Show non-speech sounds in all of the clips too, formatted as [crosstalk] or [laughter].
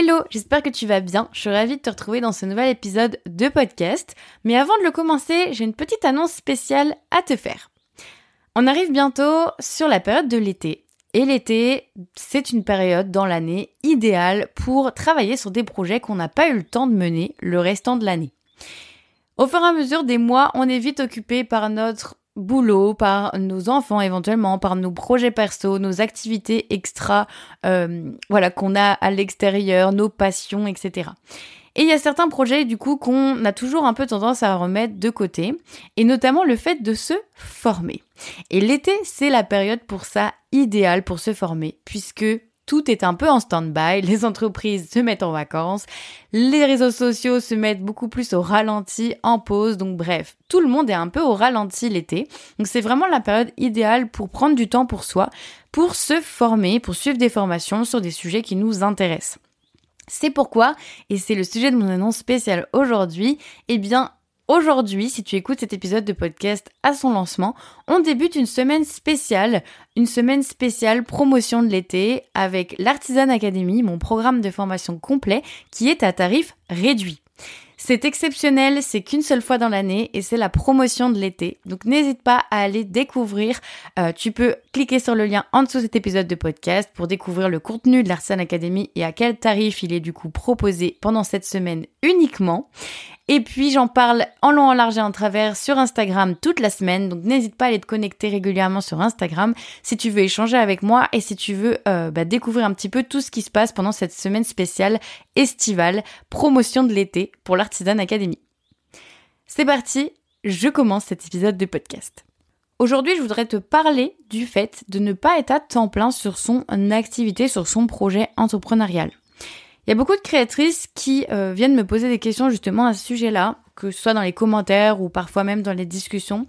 Hello, j'espère que tu vas bien. Je suis ravie de te retrouver dans ce nouvel épisode de podcast. Mais avant de le commencer, j'ai une petite annonce spéciale à te faire. On arrive bientôt sur la période de l'été. Et l'été, c'est une période dans l'année idéale pour travailler sur des projets qu'on n'a pas eu le temps de mener le restant de l'année. Au fur et à mesure des mois, on est vite occupé par notre boulot, par nos enfants éventuellement, par nos projets perso, nos activités extra, euh, voilà, qu'on a à l'extérieur, nos passions, etc. Et il y a certains projets du coup qu'on a toujours un peu tendance à remettre de côté, et notamment le fait de se former. Et l'été, c'est la période pour ça idéale pour se former, puisque tout est un peu en stand-by, [laughs] les entreprises se mettent en vacances, les réseaux sociaux se mettent beaucoup plus au ralenti, en pause, donc bref, tout le monde est un peu au ralenti l'été. Donc c'est vraiment la période idéale pour prendre du temps pour soi, pour se former, pour suivre des formations sur des sujets qui nous intéressent. C'est pourquoi, et c'est le sujet de mon annonce spéciale aujourd'hui, eh bien, Aujourd'hui, si tu écoutes cet épisode de podcast à son lancement, on débute une semaine spéciale, une semaine spéciale promotion de l'été avec l'Artisan Academy, mon programme de formation complet qui est à tarif réduit. C'est exceptionnel, c'est qu'une seule fois dans l'année et c'est la promotion de l'été. Donc n'hésite pas à aller découvrir. Euh, tu peux cliquer sur le lien en dessous de cet épisode de podcast pour découvrir le contenu de l'Artisan Academy et à quel tarif il est du coup proposé pendant cette semaine uniquement. Et puis j'en parle en long, en large et en travers sur Instagram toute la semaine. Donc n'hésite pas à aller te connecter régulièrement sur Instagram si tu veux échanger avec moi et si tu veux euh, bah, découvrir un petit peu tout ce qui se passe pendant cette semaine spéciale estivale, promotion de l'été pour l'Artisan Academy. C'est parti, je commence cet épisode de podcast. Aujourd'hui, je voudrais te parler du fait de ne pas être à temps plein sur son activité, sur son projet entrepreneurial. Il y a beaucoup de créatrices qui euh, viennent me poser des questions justement à ce sujet-là, que ce soit dans les commentaires ou parfois même dans les discussions.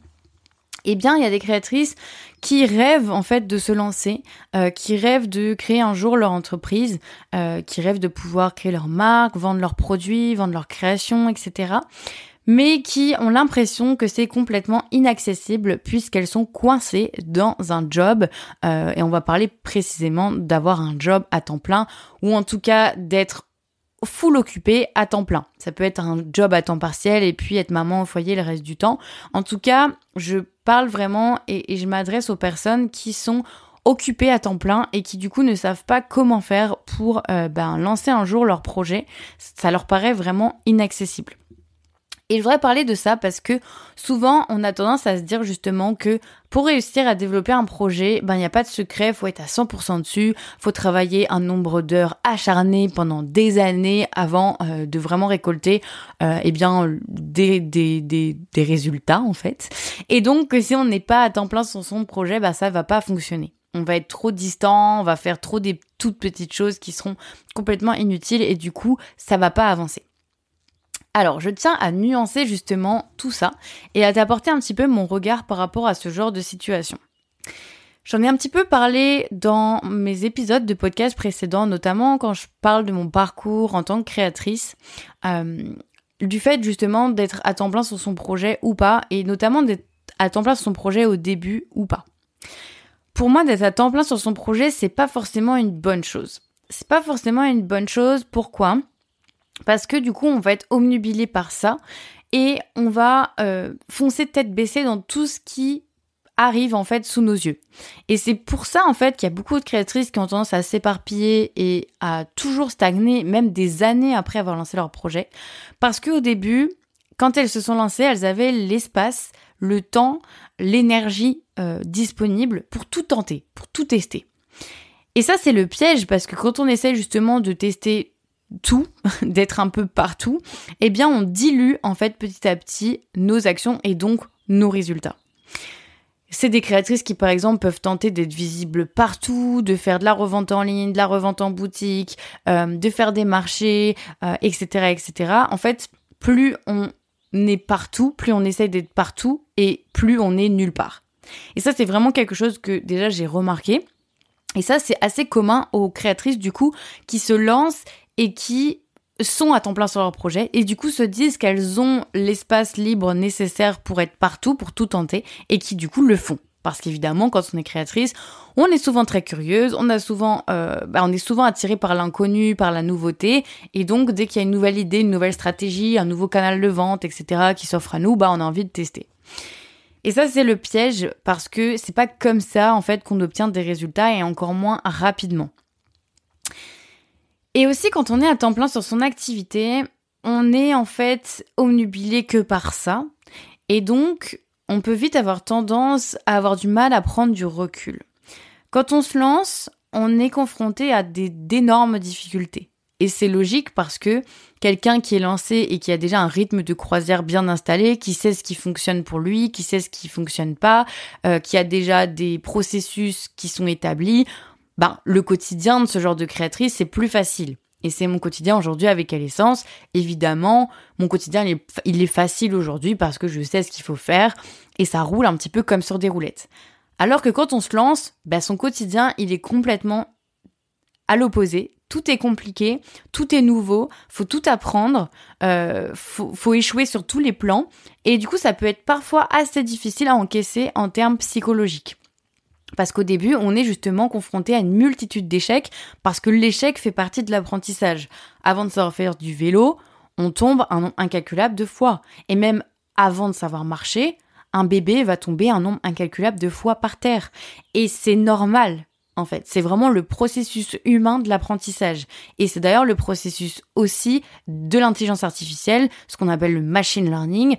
Eh bien, il y a des créatrices qui rêvent en fait de se lancer, euh, qui rêvent de créer un jour leur entreprise, euh, qui rêvent de pouvoir créer leur marque, vendre leurs produits, vendre leurs créations, etc mais qui ont l'impression que c'est complètement inaccessible puisqu'elles sont coincées dans un job. Euh, et on va parler précisément d'avoir un job à temps plein ou en tout cas d'être full occupé à temps plein. Ça peut être un job à temps partiel et puis être maman au foyer le reste du temps. En tout cas, je parle vraiment et, je m'adresse aux personnes qui sont occupées à temps plein et qui du coup ne savent pas comment faire pour euh, ben, lancer un jour leur projet. Ça leur paraît vraiment inaccessible. Et je voudrais parler de ça parce que souvent on a tendance à se dire justement que pour réussir à développer un projet, ben il n'y a pas de secret, faut être à 100% dessus, faut travailler un nombre d'heures acharnées pendant des années avant euh, de vraiment récolter euh, eh bien des, des, des, des, résultats en fait. Et donc si on n'est pas à temps plein sur son projet, ben ça va pas fonctionner. On va être trop distant, on va faire trop des toutes petites choses qui seront complètement inutiles et du coup ça va pas avancer. Alors, je tiens à nuancer justement tout ça et à t'apporter un petit peu mon regard par rapport à ce genre de situation. J'en ai un petit peu parlé dans mes épisodes de podcast précédents, notamment quand je parle de mon parcours en tant que créatrice, euh, du fait justement d'être à temps plein sur son projet ou pas, et notamment d'être à temps plein sur son projet au début ou pas. Pour moi, d'être à temps plein sur son projet, c'est pas forcément une bonne chose. C'est pas forcément une bonne chose. Pourquoi? Parce que du coup, on va être omnubilé par ça et on va euh, foncer tête baissée dans tout ce qui arrive en fait sous nos yeux. Et c'est pour ça en fait qu'il y a beaucoup de créatrices qui ont tendance à s'éparpiller et à toujours stagner, même des années après avoir lancé leur projet. Parce qu'au début, quand elles se sont lancées, elles avaient l'espace, le temps, l'énergie euh, disponible pour tout tenter, pour tout tester. Et ça, c'est le piège parce que quand on essaie justement de tester tout, [laughs] d'être un peu partout, eh bien on dilue en fait petit à petit nos actions et donc nos résultats. C'est des créatrices qui, par exemple, peuvent tenter d'être visibles partout, de faire de la revente en ligne, de la revente en boutique, euh, de faire des marchés, etc., euh, etc. En fait, plus on est partout, plus on essaye d'être partout et plus on est nulle part. Et ça, c'est vraiment quelque chose que déjà j'ai remarqué. Et ça, c'est assez commun aux créatrices du coup qui se lancent et qui sont à temps plein sur leur projet et du coup se disent qu'elles ont l'espace libre nécessaire pour être partout, pour tout tenter et qui du coup le font. Parce qu'évidemment, quand on est créatrice, on est souvent très curieuse, on, euh, bah, est souvent attiré par l'inconnu, par la nouveauté. Et donc, dès qu'il y a une nouvelle idée, une nouvelle stratégie, un nouveau canal de vente, etc., qui s'offre à nous, bah, on a envie de tester. Et ça, c'est le piège parce que c'est pas comme ça, en fait, qu'on obtient des résultats et encore moins rapidement. Et aussi, quand on est à temps plein sur son activité, on est en fait omnubilé que par ça. Et donc, on peut vite avoir tendance à avoir du mal à prendre du recul. Quand on se lance, on est confronté à d'énormes difficultés. Et c'est logique parce que quelqu'un qui est lancé et qui a déjà un rythme de croisière bien installé, qui sait ce qui fonctionne pour lui, qui sait ce qui fonctionne pas, euh, qui a déjà des processus qui sont établis, ben, le quotidien de ce genre de créatrice, c'est plus facile. Et c'est mon quotidien aujourd'hui avec Essence. Évidemment, mon quotidien, il est, facile aujourd'hui parce que je sais ce qu'il faut faire et ça roule un petit peu comme sur des roulettes. Alors que quand on se lance, bah son quotidien, il est complètement à l'opposé. Tout est compliqué, tout est nouveau, faut tout apprendre, euh, faut échouer sur tous les plans. Et du coup, ça peut être parfois assez difficile à encaisser en termes psychologiques. Parce qu'au début, on est justement confronté à une multitude d'échecs, parce que l'échec fait partie de l'apprentissage. Avant de savoir faire du vélo, on tombe un nombre incalculable de fois. Et même avant de savoir marcher, un bébé va tomber un nombre incalculable de fois par terre. Et c'est normal, en fait. C'est vraiment le processus humain de l'apprentissage. Et c'est d'ailleurs le processus aussi de l'intelligence artificielle, ce qu'on appelle le machine learning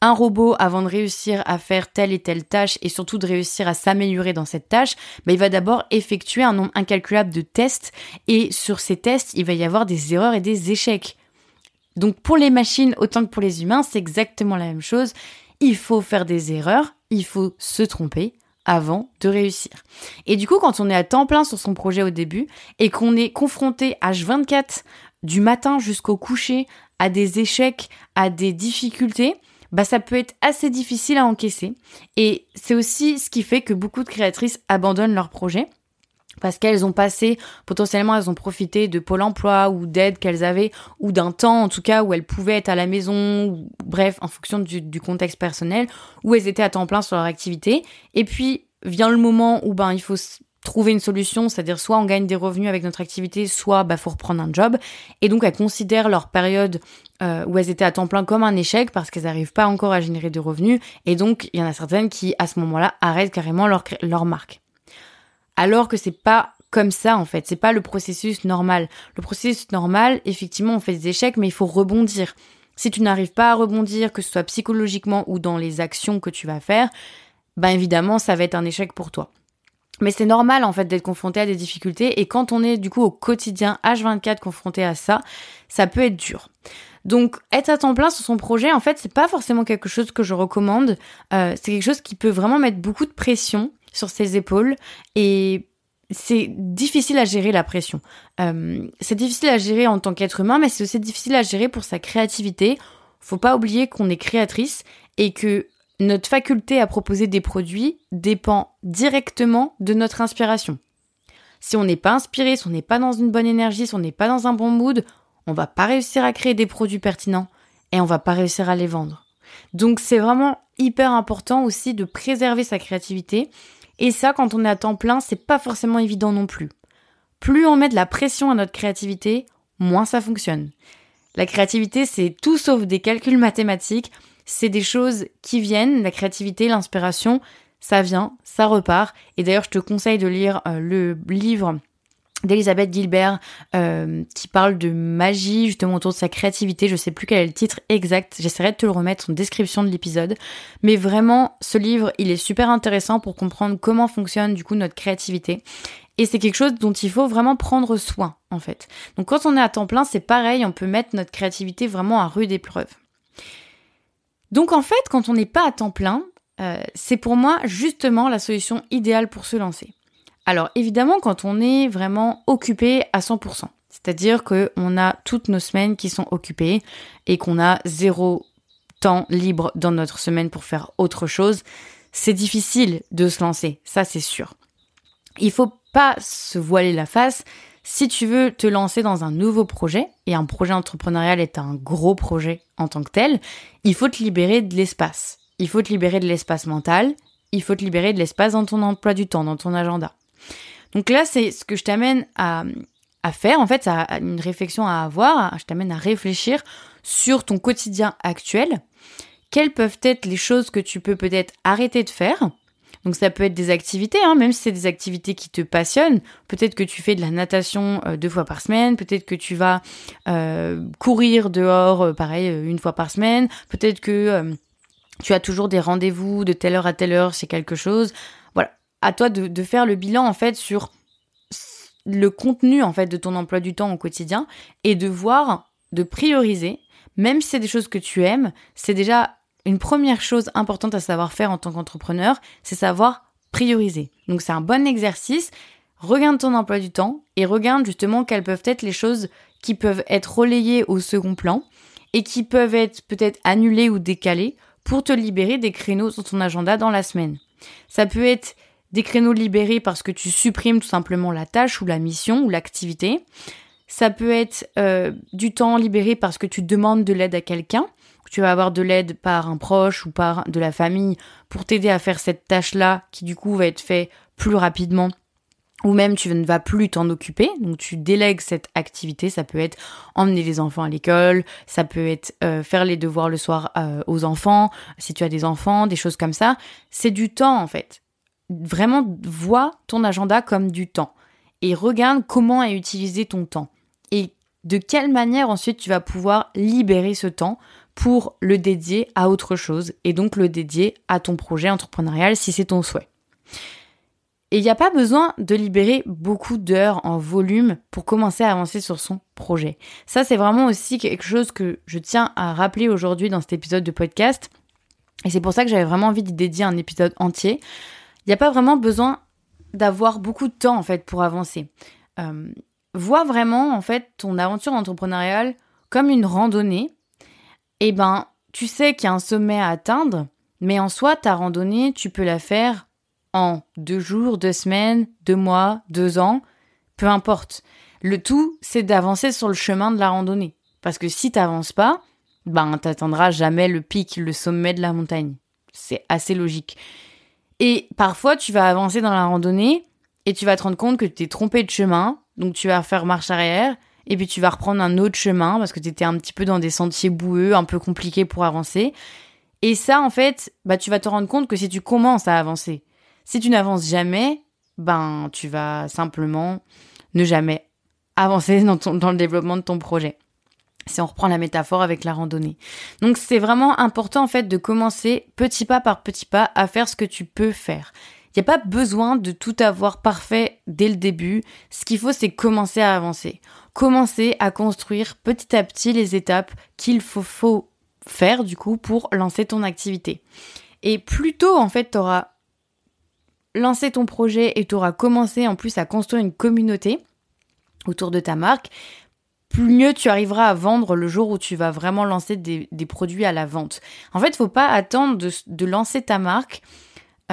un robot, avant de réussir à faire telle et telle tâche et surtout de réussir à s'améliorer dans cette tâche, bah, il va d'abord effectuer un nombre incalculable de tests et sur ces tests, il va y avoir des erreurs et des échecs. Donc pour les machines autant que pour les humains, c'est exactement la même chose. Il faut faire des erreurs, il faut se tromper avant de réussir. Et du coup, quand on est à temps plein sur son projet au début et qu'on est confronté H24 du matin jusqu'au coucher à des échecs, à des difficultés, bah ça peut être assez difficile à encaisser. Et c'est aussi ce qui fait que beaucoup de créatrices abandonnent leur projet parce qu'elles ont passé, potentiellement elles ont profité de Pôle Emploi ou d'aide qu'elles avaient, ou d'un temps en tout cas où elles pouvaient être à la maison, bref, en fonction du, du, contexte personnel, où elles étaient à temps plein sur leur activité. Et puis vient le moment où ben il faut trouver une solution, c'est-à-dire soit on gagne des revenus avec notre activité, soit bah faut reprendre un job. Et donc elles considèrent leur période euh, où elles étaient à temps plein comme un échec parce qu'elles n'arrivent pas encore à générer de revenus. Et donc il y en a certaines qui à ce moment-là arrêtent carrément leur, leur marque. Alors que c'est pas comme ça en fait, c'est pas le processus normal. Le processus normal, effectivement, on fait des échecs, mais il faut rebondir. Si tu n'arrives pas à rebondir, que ce soit psychologiquement ou dans les actions que tu vas faire, ben évidemment, ça va être un échec pour toi. Mais c'est normal en fait d'être confronté à des difficultés et quand on est du coup au quotidien H24 confronté à ça, ça peut être dur. Donc être à temps plein sur son projet, en fait, c'est pas forcément quelque chose que je recommande. Euh, c'est quelque chose qui peut vraiment mettre beaucoup de pression sur ses épaules et c'est difficile à gérer la pression. Euh, c'est difficile à gérer en tant qu'être humain, mais c'est aussi difficile à gérer pour sa créativité. Faut pas oublier qu'on est créatrice et que notre faculté à proposer des produits dépend directement de notre inspiration. Si on n'est pas inspiré, si on n'est pas dans une bonne énergie, si on n'est pas dans un bon mood, on va pas réussir à créer des produits pertinents et on va pas réussir à les vendre. Donc c'est vraiment hyper important aussi de préserver sa créativité et ça quand on est à temps plein, c'est pas forcément évident non plus. Plus on met de la pression à notre créativité, moins ça fonctionne. La créativité, c'est tout sauf des calculs mathématiques, c'est des choses qui viennent, la créativité, l'inspiration, ça vient, ça repart. Et d'ailleurs, je te conseille de lire euh, le livre d'Elisabeth Gilbert euh, qui parle de magie justement autour de sa créativité. Je sais plus quel est le titre exact. J'essaierai de te le remettre en description de l'épisode. Mais vraiment, ce livre, il est super intéressant pour comprendre comment fonctionne du coup notre créativité. Et c'est quelque chose dont il faut vraiment prendre soin en fait. Donc quand on est à temps plein, c'est pareil, on peut mettre notre créativité vraiment à rude épreuve. Donc en fait, quand on n'est pas à temps plein, euh, c'est pour moi justement la solution idéale pour se lancer. Alors évidemment, quand on est vraiment occupé à 100%, c'est-à-dire qu'on a toutes nos semaines qui sont occupées et qu'on a zéro temps libre dans notre semaine pour faire autre chose, c'est difficile de se lancer, ça c'est sûr. Il faut pas se voiler la face, si tu veux te lancer dans un nouveau projet, et un projet entrepreneurial est un gros projet en tant que tel, il faut te libérer de l'espace. Il faut te libérer de l'espace mental il faut te libérer de l'espace dans ton emploi du temps, dans ton agenda. Donc là, c'est ce que je t'amène à, à faire. En fait, ça une réflexion à avoir. Je t'amène à réfléchir sur ton quotidien actuel. Quelles peuvent être les choses que tu peux peut-être arrêter de faire? Donc ça peut être des activités, hein, même si c'est des activités qui te passionnent. Peut-être que tu fais de la natation euh, deux fois par semaine, peut-être que tu vas euh, courir dehors, euh, pareil, une fois par semaine. Peut-être que tu as toujours des rendez-vous de telle heure à telle heure c'est quelque chose. À toi de, de faire le bilan en fait sur le contenu en fait de ton emploi du temps au quotidien et de voir, de prioriser, même si c'est des choses que tu aimes, c'est déjà une première chose importante à savoir faire en tant qu'entrepreneur, c'est savoir prioriser. Donc c'est un bon exercice. Regarde ton emploi du temps et regarde justement quelles peuvent être les choses qui peuvent être relayées au second plan et qui peuvent être peut-être annulées ou décalées pour te libérer des créneaux sur ton agenda dans la semaine. Ça peut être des créneaux libérés parce que tu supprimes tout simplement la tâche ou la mission ou l'activité. Ça peut être euh, du temps libéré parce que tu demandes de l'aide à quelqu'un. Tu vas avoir de l'aide par un proche ou par de la famille pour t'aider à faire cette tâche-là qui du coup va être faite plus rapidement. Ou même tu ne vas plus t'en occuper, donc tu délègues cette activité, ça peut être emmener les enfants à l'école, ça peut être euh, faire les devoirs le soir euh, aux enfants, si tu as des enfants, des choses comme ça, c'est du temps en fait. Vraiment vois ton agenda comme du temps et regarde comment est utilisé ton temps et de quelle manière ensuite tu vas pouvoir libérer ce temps pour le dédier à autre chose et donc le dédier à ton projet entrepreneurial si c'est ton souhait. Et il n'y a pas besoin de libérer beaucoup d'heures en volume pour commencer à avancer sur son projet. Ça, c'est vraiment aussi quelque chose que je tiens à rappeler aujourd'hui dans cet épisode de podcast. Et c'est pour ça que j'avais vraiment envie d'y dédier un épisode entier. Il n'y a pas vraiment besoin d'avoir beaucoup de temps en fait pour avancer. Euh, vois vraiment en fait ton aventure entrepreneuriale comme une randonnée eh ben, tu sais qu'il y a un sommet à atteindre, mais en soi, ta randonnée, tu peux la faire en deux jours, deux semaines, deux mois, deux ans, peu importe. Le tout, c'est d'avancer sur le chemin de la randonnée. Parce que si t'avances pas, ben, t'atteindras jamais le pic, le sommet de la montagne. C'est assez logique. Et parfois, tu vas avancer dans la randonnée et tu vas te rendre compte que tu t'es trompé de chemin, donc tu vas faire marche arrière et puis tu vas reprendre un autre chemin parce que tu étais un petit peu dans des sentiers boueux, un peu compliqués pour avancer. Et ça, en fait, bah, tu vas te rendre compte que si tu commences à avancer, si tu n'avances jamais, ben, tu vas simplement ne jamais avancer [laughs] dans, dans le développement de ton projet. Si on reprend la métaphore avec la randonnée. Donc c'est vraiment important en fait de commencer petit pas par petit pas à faire ce que tu peux faire. Il n'y a pas besoin de tout avoir parfait dès le début. Ce qu'il faut, c'est commencer à avancer commencer à construire petit à petit les étapes qu'il faut, faire du coup pour lancer ton activité. Et plus tôt en fait tu auras lancé ton projet et tu auras commencé en plus à construire une communauté autour de ta marque, plus mieux tu arriveras à vendre le jour où tu vas vraiment lancer des, produits à la vente. En fait, faut pas attendre de, lancer ta marque.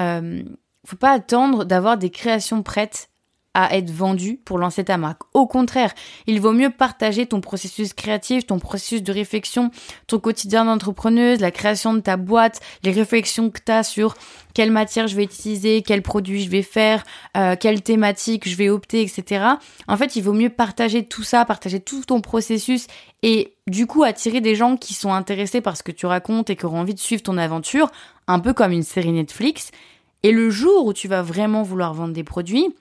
Euh, faut pas attendre d'avoir des créations prêtes à être vendu pour lancer ta marque. Au contraire, il vaut mieux partager ton processus créatif, ton processus de réflexion, ton quotidien d'entrepreneuse, la création de ta boîte, les réflexions que tu as sur quelle matière je vais utiliser, quel produit je vais faire, euh, quelle thématique je vais opter, etc. En fait, il vaut mieux partager tout ça, partager tout ton processus et du coup attirer des gens qui sont intéressés par ce que tu racontes et qui auront envie de suivre ton aventure, un peu comme une série Netflix. Et le jour où tu vas vraiment vouloir vendre des produits,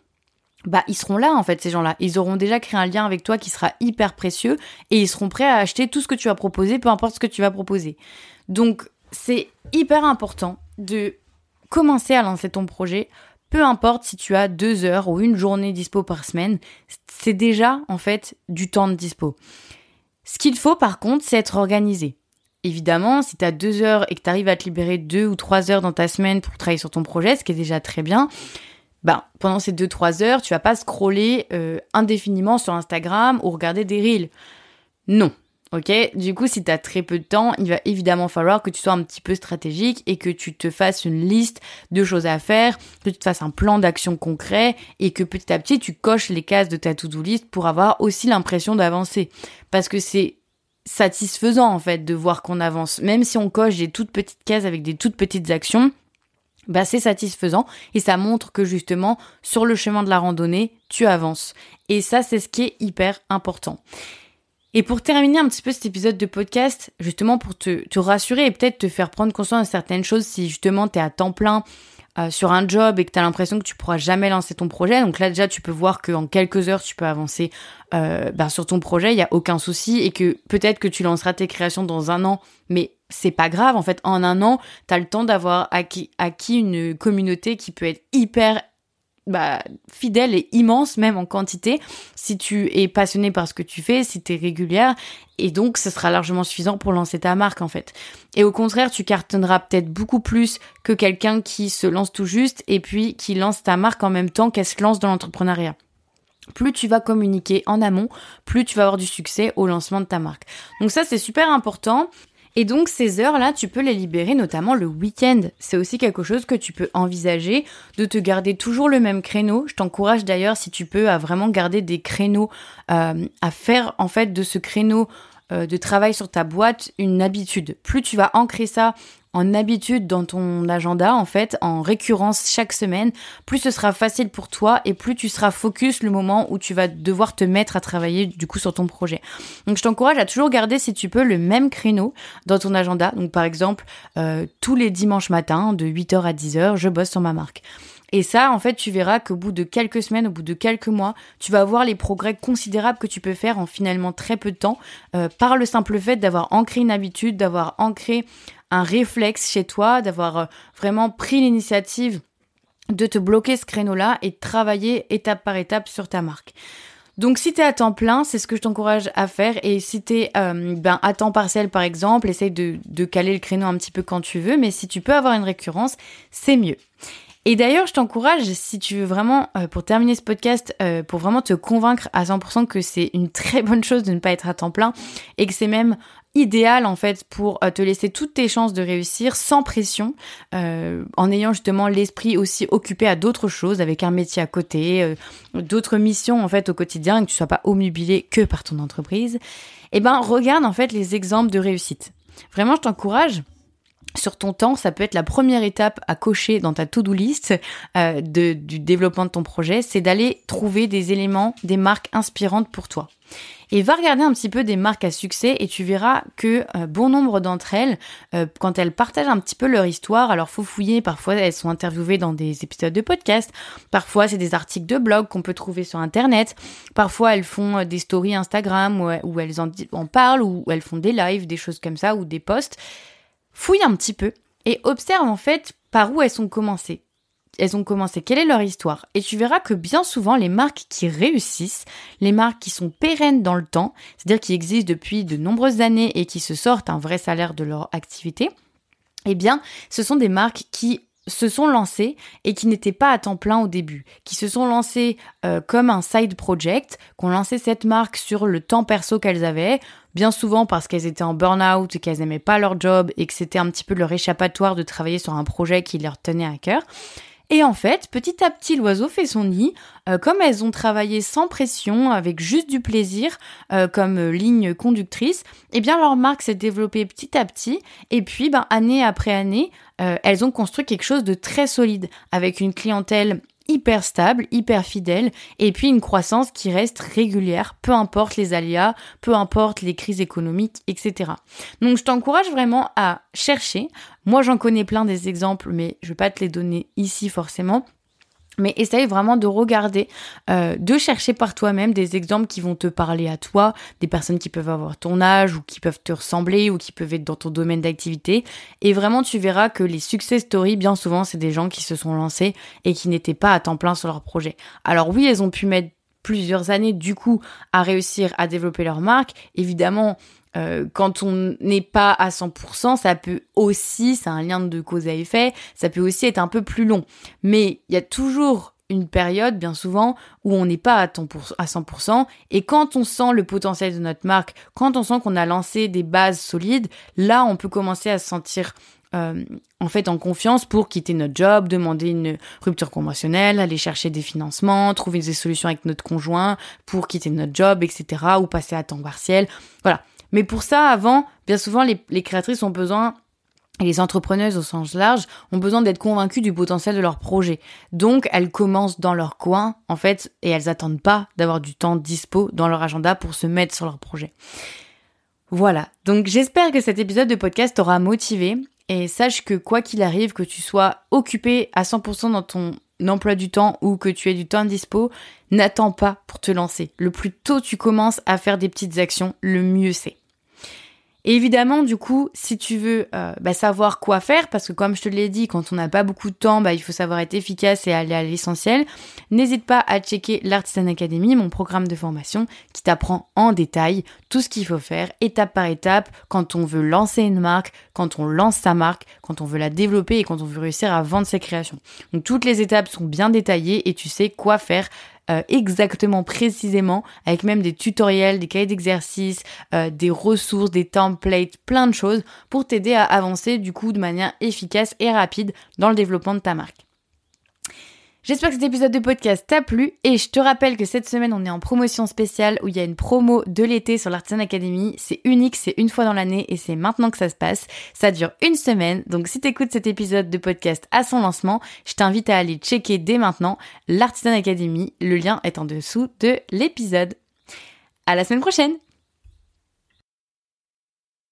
bah ils seront là en fait ces gens-là. Ils auront déjà créé un lien avec toi qui sera hyper précieux et ils seront prêts à acheter tout ce que tu vas proposer, peu importe ce que tu vas proposer. Donc c'est hyper important de commencer à lancer ton projet, peu importe si tu as deux heures ou une journée dispo par semaine, c'est déjà en fait du temps de dispo. Ce qu'il faut par contre, c'est être organisé. Évidemment, si tu as deux heures et que tu arrives à te libérer deux ou trois heures dans ta semaine pour travailler sur ton projet, ce qui est déjà très bien, ben, pendant ces 2-3 heures, tu vas pas scroller euh, indéfiniment sur Instagram ou regarder des reels. Non. Ok? Du coup, si tu as très peu de temps, il va évidemment falloir que tu sois un petit peu stratégique et que tu te fasses une liste de choses à faire, que tu te fasses un plan d'action concret et que petit à petit, tu coches les cases de ta to-do list pour avoir aussi l'impression d'avancer. Parce que c'est satisfaisant en fait de voir qu'on avance. Même si on coche des toutes petites cases avec des toutes petites actions, bah c'est satisfaisant et ça montre que justement sur le chemin de la randonnée, tu avances. Et ça, c'est ce qui est hyper important. Et pour terminer un petit peu cet épisode de podcast, justement pour te, te rassurer et peut-être te faire prendre conscience de certaines choses si justement tu es à temps plein euh, sur un job et que tu as l'impression que tu pourras jamais lancer ton projet. Donc là déjà tu peux voir qu'en quelques heures tu peux avancer euh, ben, sur ton projet, il n'y a aucun souci et que peut-être que tu lanceras tes créations dans un an, mais c'est pas grave en fait. En un an, tu as le temps d'avoir acquis, acquis une communauté qui peut être hyper bah, fidèle et immense même en quantité si tu es passionné par ce que tu fais, si tu es régulière et donc ce sera largement suffisant pour lancer ta marque en fait. Et au contraire, tu cartonneras peut-être beaucoup plus que quelqu'un qui se lance tout juste et puis qui lance ta marque en même temps qu'elle se lance dans l'entrepreneuriat. Plus tu vas communiquer en amont, plus tu vas avoir du succès au lancement de ta marque. Donc ça c'est super important et donc ces heures-là, tu peux les libérer notamment le week-end. C'est aussi quelque chose que tu peux envisager de te garder toujours le même créneau. Je t'encourage d'ailleurs si tu peux à vraiment garder des créneaux, euh, à faire en fait de ce créneau de travail sur ta boîte une habitude. Plus tu vas ancrer ça en habitude dans ton agenda, en fait, en récurrence chaque semaine, plus ce sera facile pour toi et plus tu seras focus le moment où tu vas devoir te mettre à travailler du coup sur ton projet. Donc je t'encourage à toujours garder si tu peux le même créneau dans ton agenda. Donc par exemple, euh, tous les dimanches matins de 8h à 10h, je bosse sur ma marque. Et ça, en fait, tu verras qu'au bout de quelques semaines, au bout de quelques mois, tu vas voir les progrès considérables que tu peux faire en finalement très peu de temps, euh, par le simple fait d'avoir ancré une habitude, d'avoir ancré un réflexe chez toi, d'avoir euh, vraiment pris l'initiative de te bloquer ce créneau-là et de travailler étape par étape sur ta marque. Donc si tu es à temps plein, c'est ce que je t'encourage à faire. Et si tu es euh, ben, à temps partiel par exemple, essaye de caler le créneau un petit peu quand tu veux. Mais si tu peux avoir une récurrence, c'est mieux. Et d'ailleurs, je t'encourage, si tu veux vraiment, euh, pour terminer ce podcast, pour vraiment te convaincre à 100% que c'est une très bonne chose de ne pas être à temps plein et que c'est même idéal en fait pour euh, te laisser toutes tes chances de réussir sans pression, euh, en ayant justement l'esprit aussi occupé à d'autres choses, avec un métier à côté, euh, d'autres missions en fait au quotidien, et que tu sois pas omnubilé que par ton entreprise. Eh ben regarde en fait les exemples de réussite. Vraiment, je t'encourage sur ton temps, ça peut être la première étape à cocher dans ta to-do list de, du développement de ton projet, c'est d'aller trouver des éléments, des marques inspirantes pour toi. Et va regarder un petit peu des marques à succès et tu verras que euh, bon nombre d'entre elles, euh, quand elles partagent un petit peu leur histoire, alors faut fouiller, parfois elles sont interviewées dans des épisodes de podcast, parfois c'est des articles de blog qu'on peut trouver sur internet, parfois elles font euh, des stories Instagram où, elles en, en parlent, ou elles font des lives, des choses comme ça, ou des posts. Fouille un petit peu et observe en fait par où elles sont commencées elles ont commencé, quelle est leur histoire? Et tu verras que bien souvent, les marques qui réussissent, les marques qui sont pérennes dans le temps, c'est-à-dire qui existent depuis de nombreuses années et qui se sortent un vrai salaire de leur activité, eh bien, ce sont des marques qui se sont lancées et qui n'étaient pas à temps plein au début, qui se sont lancées euh, comme un side project, qui ont lancé cette marque sur le temps perso qu'elles avaient, bien souvent parce qu'elles étaient en burn-out qu'elles n'aimaient pas leur job et que c'était un petit peu leur échappatoire de travailler sur un projet qui leur tenait à cœur. Et en fait, petit à petit, l'oiseau fait son nid. Euh, comme elles ont travaillé sans pression, avec juste du plaisir, euh, comme euh, ligne conductrice, eh bien leur marque s'est développée petit à petit. Et puis, ben, année après année, elles ont construit quelque chose de très solide, avec une clientèle hyper stable, hyper fidèle, et puis une croissance qui reste régulière, peu importe les aléas, peu importe les crises économiques, etc. Donc je t'encourage vraiment à chercher. Moi j'en connais plein des exemples, mais je vais pas te les donner ici forcément. Mais essaye vraiment de regarder, euh, de chercher par toi-même des exemples qui vont te parler à toi, des personnes qui peuvent avoir ton âge ou qui peuvent te ressembler ou qui peuvent être dans ton domaine d'activité. Et vraiment, tu verras que les success stories, bien souvent, c'est des gens qui se sont lancés et qui n'étaient pas à temps plein sur leur projet. Alors oui, elles ont pu mettre plusieurs années du coup à réussir à développer leur marque. Évidemment, euh, quand on n'est pas à 100%, ça peut aussi, c'est un lien de cause à effet, ça peut aussi être un peu plus long. Mais il y a toujours une période, bien souvent, où on n'est pas à 100%. Et quand on sent le potentiel de notre marque, quand on sent qu'on a lancé des bases solides, là, on peut commencer à se sentir euh, en fait en confiance pour quitter notre job, demander une rupture conventionnelle, aller chercher des financements, trouver des solutions avec notre conjoint pour quitter notre job, etc. ou passer à temps partiel. Voilà. Mais pour ça, avant, bien souvent, les, créatrices ont besoin Et les entrepreneuses au sens large ont besoin d'être convaincues du potentiel de leur projet. Donc, elles commencent dans leur coin, en fait, et elles attendent pas d'avoir du temps dispo dans leur agenda pour se mettre sur leur projet. Voilà. Donc, j'espère que cet épisode de podcast t'aura motivé. Et sache que quoi qu'il arrive, que tu sois occupé à 100% dans ton emploi du temps ou que tu aies du temps dispo, n'attends pas pour te lancer. Le plus tôt tu commences à faire des petites actions, le mieux c'est. Évidemment, du coup, si tu veux euh, bah, savoir quoi faire, parce que comme je te l'ai dit, quand on n'a pas beaucoup de temps, bah, il faut savoir être efficace et aller à l'essentiel, n'hésite pas à checker l'Artisan Academy, mon programme de formation, qui t'apprend en détail tout ce qu'il faut faire, étape par étape, quand on veut lancer une marque, quand on lance sa marque, quand on veut la développer et quand on veut réussir à vendre ses créations. Donc toutes les étapes sont bien détaillées et tu sais quoi faire euh, exactement, précisément, avec même des tutoriels, des cahiers d'exercice, euh, des ressources, des templates, plein de choses pour t'aider à avancer du coup de manière efficace et rapide dans le développement de ta marque. J'espère que cet épisode de podcast t'a plu et je te rappelle que cette semaine on est en promotion spéciale où il y a une promo de l'été sur l'Artisan Academy. C'est unique, c'est une fois dans l'année et c'est maintenant que ça se passe. Ça dure une semaine, donc si t'écoutes cet épisode de podcast à son lancement, je t'invite à aller checker dès maintenant l'Artisan Academy. Le lien est en dessous de l'épisode. À la semaine prochaine!